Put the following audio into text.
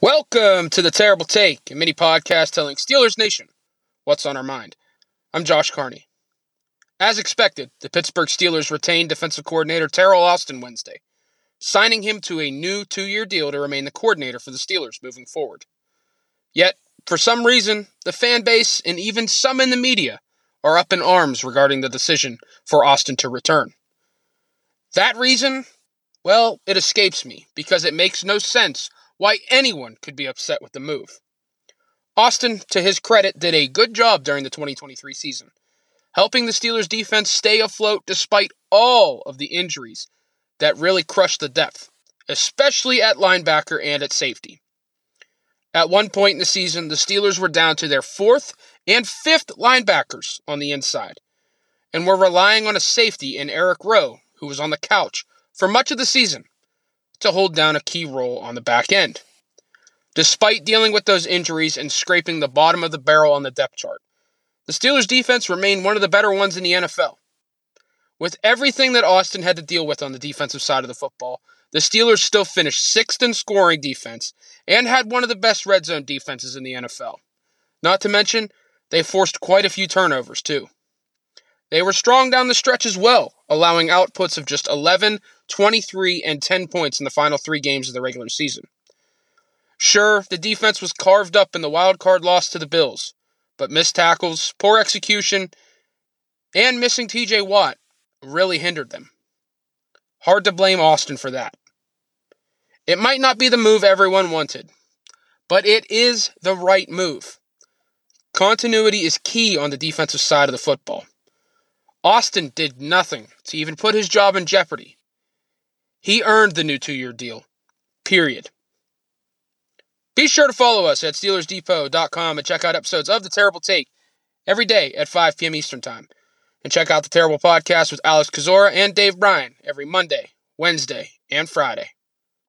Welcome to the Terrible Take, a mini podcast telling Steelers Nation what's on our mind. I'm Josh Carney. As expected, the Pittsburgh Steelers retained defensive coordinator Teryl Austin Wednesday, signing him to a new two year deal to remain the coordinator for the Steelers moving forward. Yet, for some reason, the fan base and even some in the media are up in arms regarding the decision for Austin to return. That reason? Well, it escapes me because it makes no sense why anyone could be upset with the move. Austin, to his credit, did a good job during the 2023 season, helping the Steelers' defense stay afloat despite all of the injuries that really crushed the depth, especially at linebacker and at safety. At one point in the season, the Steelers were down to their fourth and fifth linebackers on the inside, and were relying on a safety in Eric Rowe, who was on the couch for much of the season to hold down a key role on the back end. Despite dealing with those injuries and scraping the bottom of the barrel on the depth chart, the Steelers' defense remained one of the better ones in the NFL. With everything that Austin had to deal with on the defensive side of the football, the Steelers still finished sixth in scoring defense and had one of the best red zone defenses in the NFL. Not to mention, they forced quite a few turnovers, too. They were strong down the stretch as well, allowing outputs of just 11, 23, and 10 points in the final three games of the regular season. Sure, the defense was carved up in the wild card loss to the Bills, but missed tackles, poor execution, and missing TJ Watt really hindered them. Hard to blame Austin for that. It might not be the move everyone wanted, but it is the right move. Continuity is key on the defensive side of the football. Austin did nothing to even put his job in jeopardy. He earned the new two year deal. Period. Be sure to follow us at SteelersDepot.com and check out episodes of The Terrible Take every day at 5 p.m. Eastern Time. And check out The Terrible Podcast with Alex Kozora and Dave Bryan every Monday, Wednesday, and Friday.